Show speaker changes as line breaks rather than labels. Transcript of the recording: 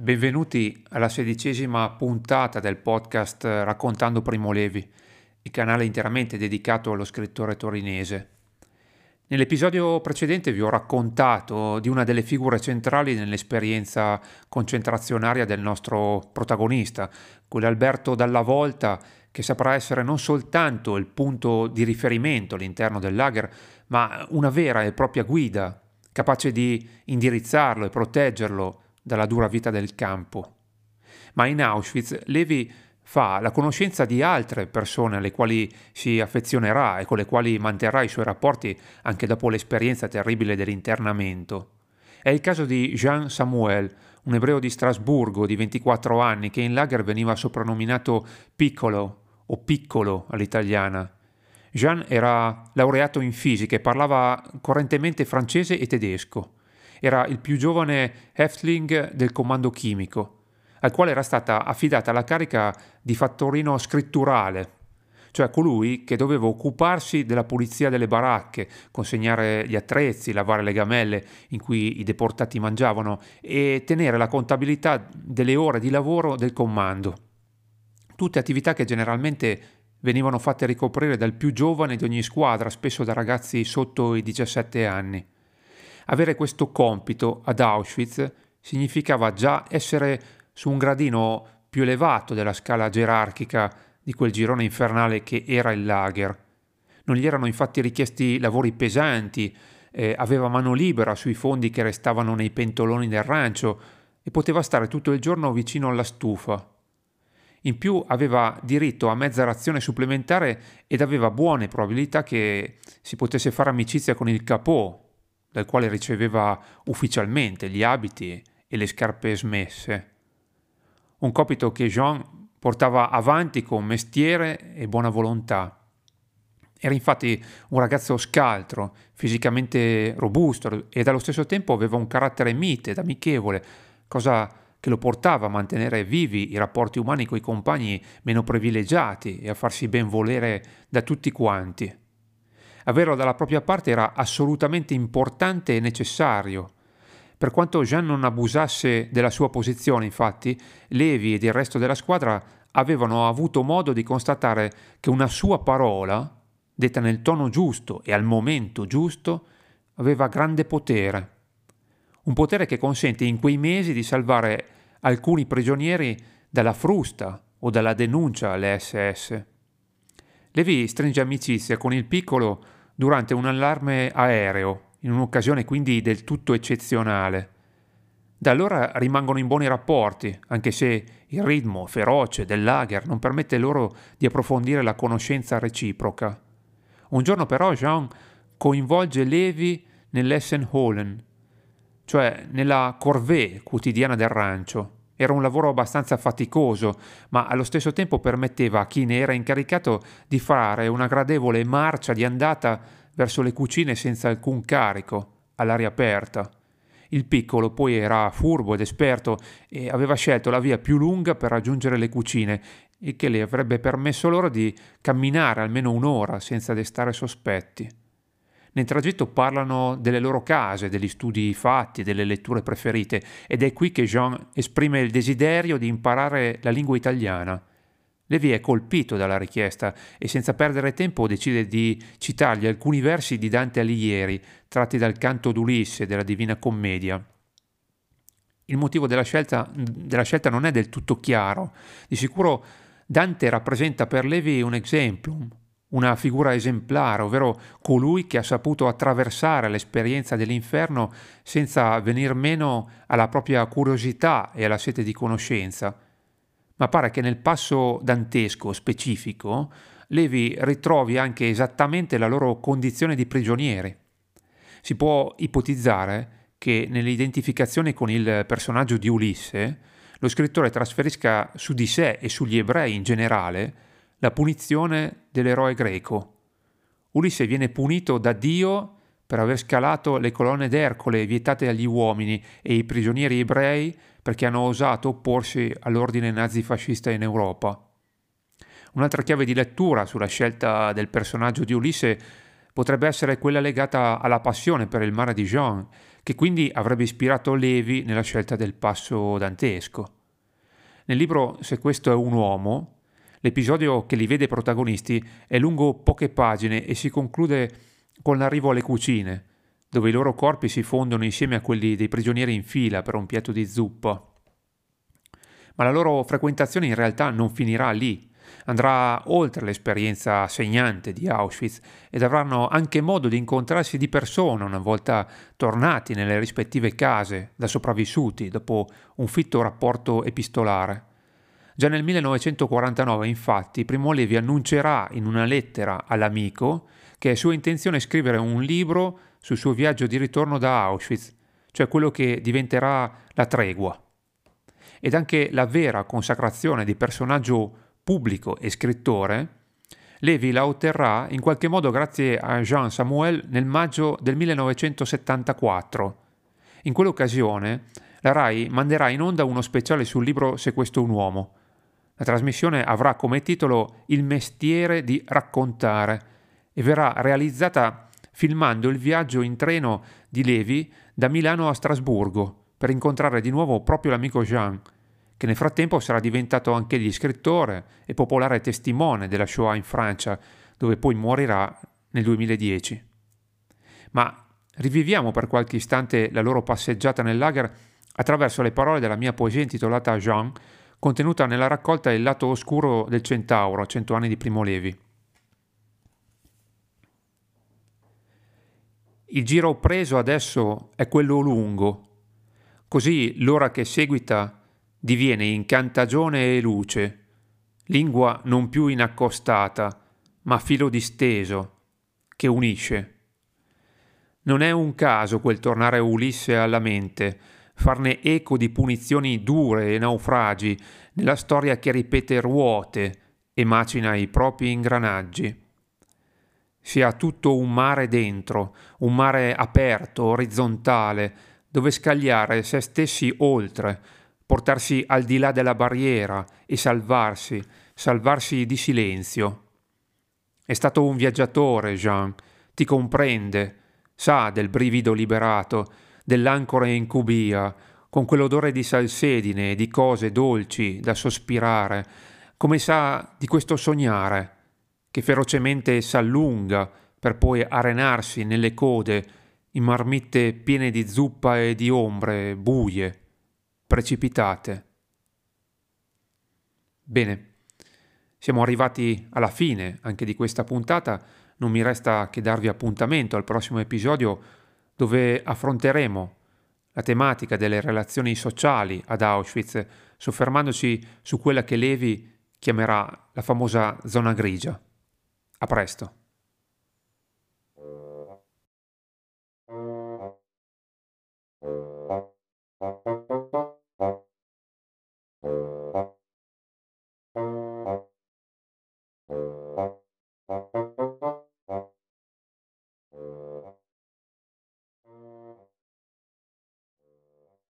Benvenuti alla sedicesima puntata del podcast Raccontando Primo Levi, il canale interamente dedicato allo scrittore torinese. Nell'episodio precedente vi ho raccontato di una delle figure centrali nell'esperienza concentrazionaria del nostro protagonista, quell'Alberto Dalla Volta che saprà essere non soltanto il punto di riferimento all'interno del lager, ma una vera e propria guida, capace di indirizzarlo e proteggerlo dalla dura vita del campo. Ma in Auschwitz Levi fa la conoscenza di altre persone alle quali si affezionerà e con le quali manterrà i suoi rapporti anche dopo l'esperienza terribile dell'internamento. È il caso di Jean Samuel, un ebreo di Strasburgo di 24 anni che in lager veniva soprannominato Piccolo o Piccolo all'italiana. Jean era laureato in fisica e parlava correntemente francese e tedesco. Era il più giovane Häftling del comando chimico, al quale era stata affidata la carica di fattorino scritturale, cioè colui che doveva occuparsi della pulizia delle baracche, consegnare gli attrezzi, lavare le gamelle in cui i deportati mangiavano e tenere la contabilità delle ore di lavoro del comando. Tutte attività che generalmente venivano fatte ricoprire dal più giovane di ogni squadra, spesso da ragazzi sotto i 17 anni. Avere questo compito ad Auschwitz significava già essere su un gradino più elevato della scala gerarchica di quel girone infernale che era il lager. Non gli erano infatti richiesti lavori pesanti, eh, aveva mano libera sui fondi che restavano nei pentoloni del rancio e poteva stare tutto il giorno vicino alla stufa. In più aveva diritto a mezza razione supplementare ed aveva buone probabilità che si potesse fare amicizia con il capò, dal quale riceveva ufficialmente gli abiti e le scarpe smesse. Un compito che Jean portava avanti con mestiere e buona volontà. Era infatti un ragazzo scaltro, fisicamente robusto ed allo stesso tempo aveva un carattere mite ed amichevole, cosa che lo portava a mantenere vivi i rapporti umani coi compagni meno privilegiati e a farsi ben volere da tutti quanti. Averlo dalla propria parte era assolutamente importante e necessario. Per quanto Jean non abusasse della sua posizione, infatti, Levi ed il resto della squadra avevano avuto modo di constatare che una sua parola, detta nel tono giusto e al momento giusto, aveva grande potere. Un potere che consente in quei mesi di salvare alcuni prigionieri dalla frusta o dalla denuncia alle SS. Levi stringe amicizia con il piccolo durante un allarme aereo, in un'occasione quindi del tutto eccezionale. Da allora rimangono in buoni rapporti, anche se il ritmo feroce del lager non permette loro di approfondire la conoscenza reciproca. Un giorno però Jean coinvolge Levi nell'Essenholen, cioè nella corvée quotidiana del rancio, era un lavoro abbastanza faticoso, ma allo stesso tempo permetteva a chi ne era incaricato di fare una gradevole marcia di andata verso le cucine senza alcun carico, all'aria aperta. Il piccolo poi era furbo ed esperto e aveva scelto la via più lunga per raggiungere le cucine, il che le avrebbe permesso loro di camminare almeno un'ora senza destare sospetti. Nel tragitto parlano delle loro case, degli studi fatti, delle letture preferite ed è qui che Jean esprime il desiderio di imparare la lingua italiana. Levi è colpito dalla richiesta e senza perdere tempo decide di citargli alcuni versi di Dante Alighieri, tratti dal canto d'Ulisse della Divina Commedia. Il motivo della scelta, della scelta non è del tutto chiaro. Di sicuro Dante rappresenta per Levi un exemplum, una figura esemplare, ovvero colui che ha saputo attraversare l'esperienza dell'inferno senza venir meno alla propria curiosità e alla sete di conoscenza. Ma pare che nel passo dantesco specifico Levi ritrovi anche esattamente la loro condizione di prigionieri. Si può ipotizzare che nell'identificazione con il personaggio di Ulisse lo scrittore trasferisca su di sé e sugli ebrei in generale la punizione dell'eroe greco. Ulisse viene punito da Dio per aver scalato le colonne d'Ercole vietate agli uomini e ai prigionieri ebrei perché hanno osato opporsi all'ordine nazifascista in Europa. Un'altra chiave di lettura sulla scelta del personaggio di Ulisse potrebbe essere quella legata alla passione per il mare di Jean, che quindi avrebbe ispirato Levi nella scelta del passo dantesco. Nel libro Se questo è un uomo, l'episodio che li vede protagonisti è lungo poche pagine e si conclude con l'arrivo alle cucine, dove i loro corpi si fondono insieme a quelli dei prigionieri in fila per un piatto di zuppa. Ma la loro frequentazione in realtà non finirà lì, andrà oltre l'esperienza segnante di Auschwitz ed avranno anche modo di incontrarsi di persona una volta tornati nelle rispettive case da sopravvissuti dopo un fitto rapporto epistolare. Già nel 1949, infatti, Primo Levi annuncerà in una lettera all'amico che è sua intenzione scrivere un libro sul suo viaggio di ritorno da Auschwitz, cioè quello che diventerà la tregua. Ed anche la vera consacrazione di personaggio pubblico e scrittore, Levi la otterrà in qualche modo grazie a Jean Samuel nel maggio del 1974. In quell'occasione la RAI manderà in onda uno speciale sul libro Se questo è un uomo. La trasmissione avrà come titolo Il mestiere di raccontare e verrà realizzata filmando il viaggio in treno di Levi da Milano a Strasburgo per incontrare di nuovo proprio l'amico Jean che nel frattempo sarà diventato anche egli scrittore e popolare testimone della Shoah in Francia, dove poi morirà nel 2010. Ma riviviamo per qualche istante la loro passeggiata nel lager attraverso le parole della mia poesia intitolata Jean, contenuta nella raccolta Il lato oscuro del Centauro, Cento anni di Primo Levi. Il giro preso adesso è quello lungo, così l'ora che seguita diviene incantagione e luce, lingua non più inaccostata, ma filo disteso, che unisce. Non è un caso quel tornare Ulisse alla mente, farne eco di punizioni dure e naufragi nella storia che ripete ruote e macina i propri ingranaggi. Si ha tutto un mare dentro, un mare aperto, orizzontale, dove scagliare se stessi oltre, portarsi al di là della barriera e salvarsi, salvarsi di silenzio. È stato un viaggiatore, Jean, ti comprende, sa del brivido liberato, dell'ancora in cubia, con quell'odore di salsedine e di cose dolci da sospirare, come sa di questo sognare, che ferocemente s'allunga per poi arenarsi nelle code in marmitte piene di zuppa e di ombre buie precipitate. Bene, siamo arrivati alla fine anche di questa puntata, non mi resta che darvi appuntamento al prossimo episodio dove affronteremo la tematica delle relazioni sociali ad Auschwitz, soffermandoci su quella che Levi chiamerà la famosa zona grigia. A presto.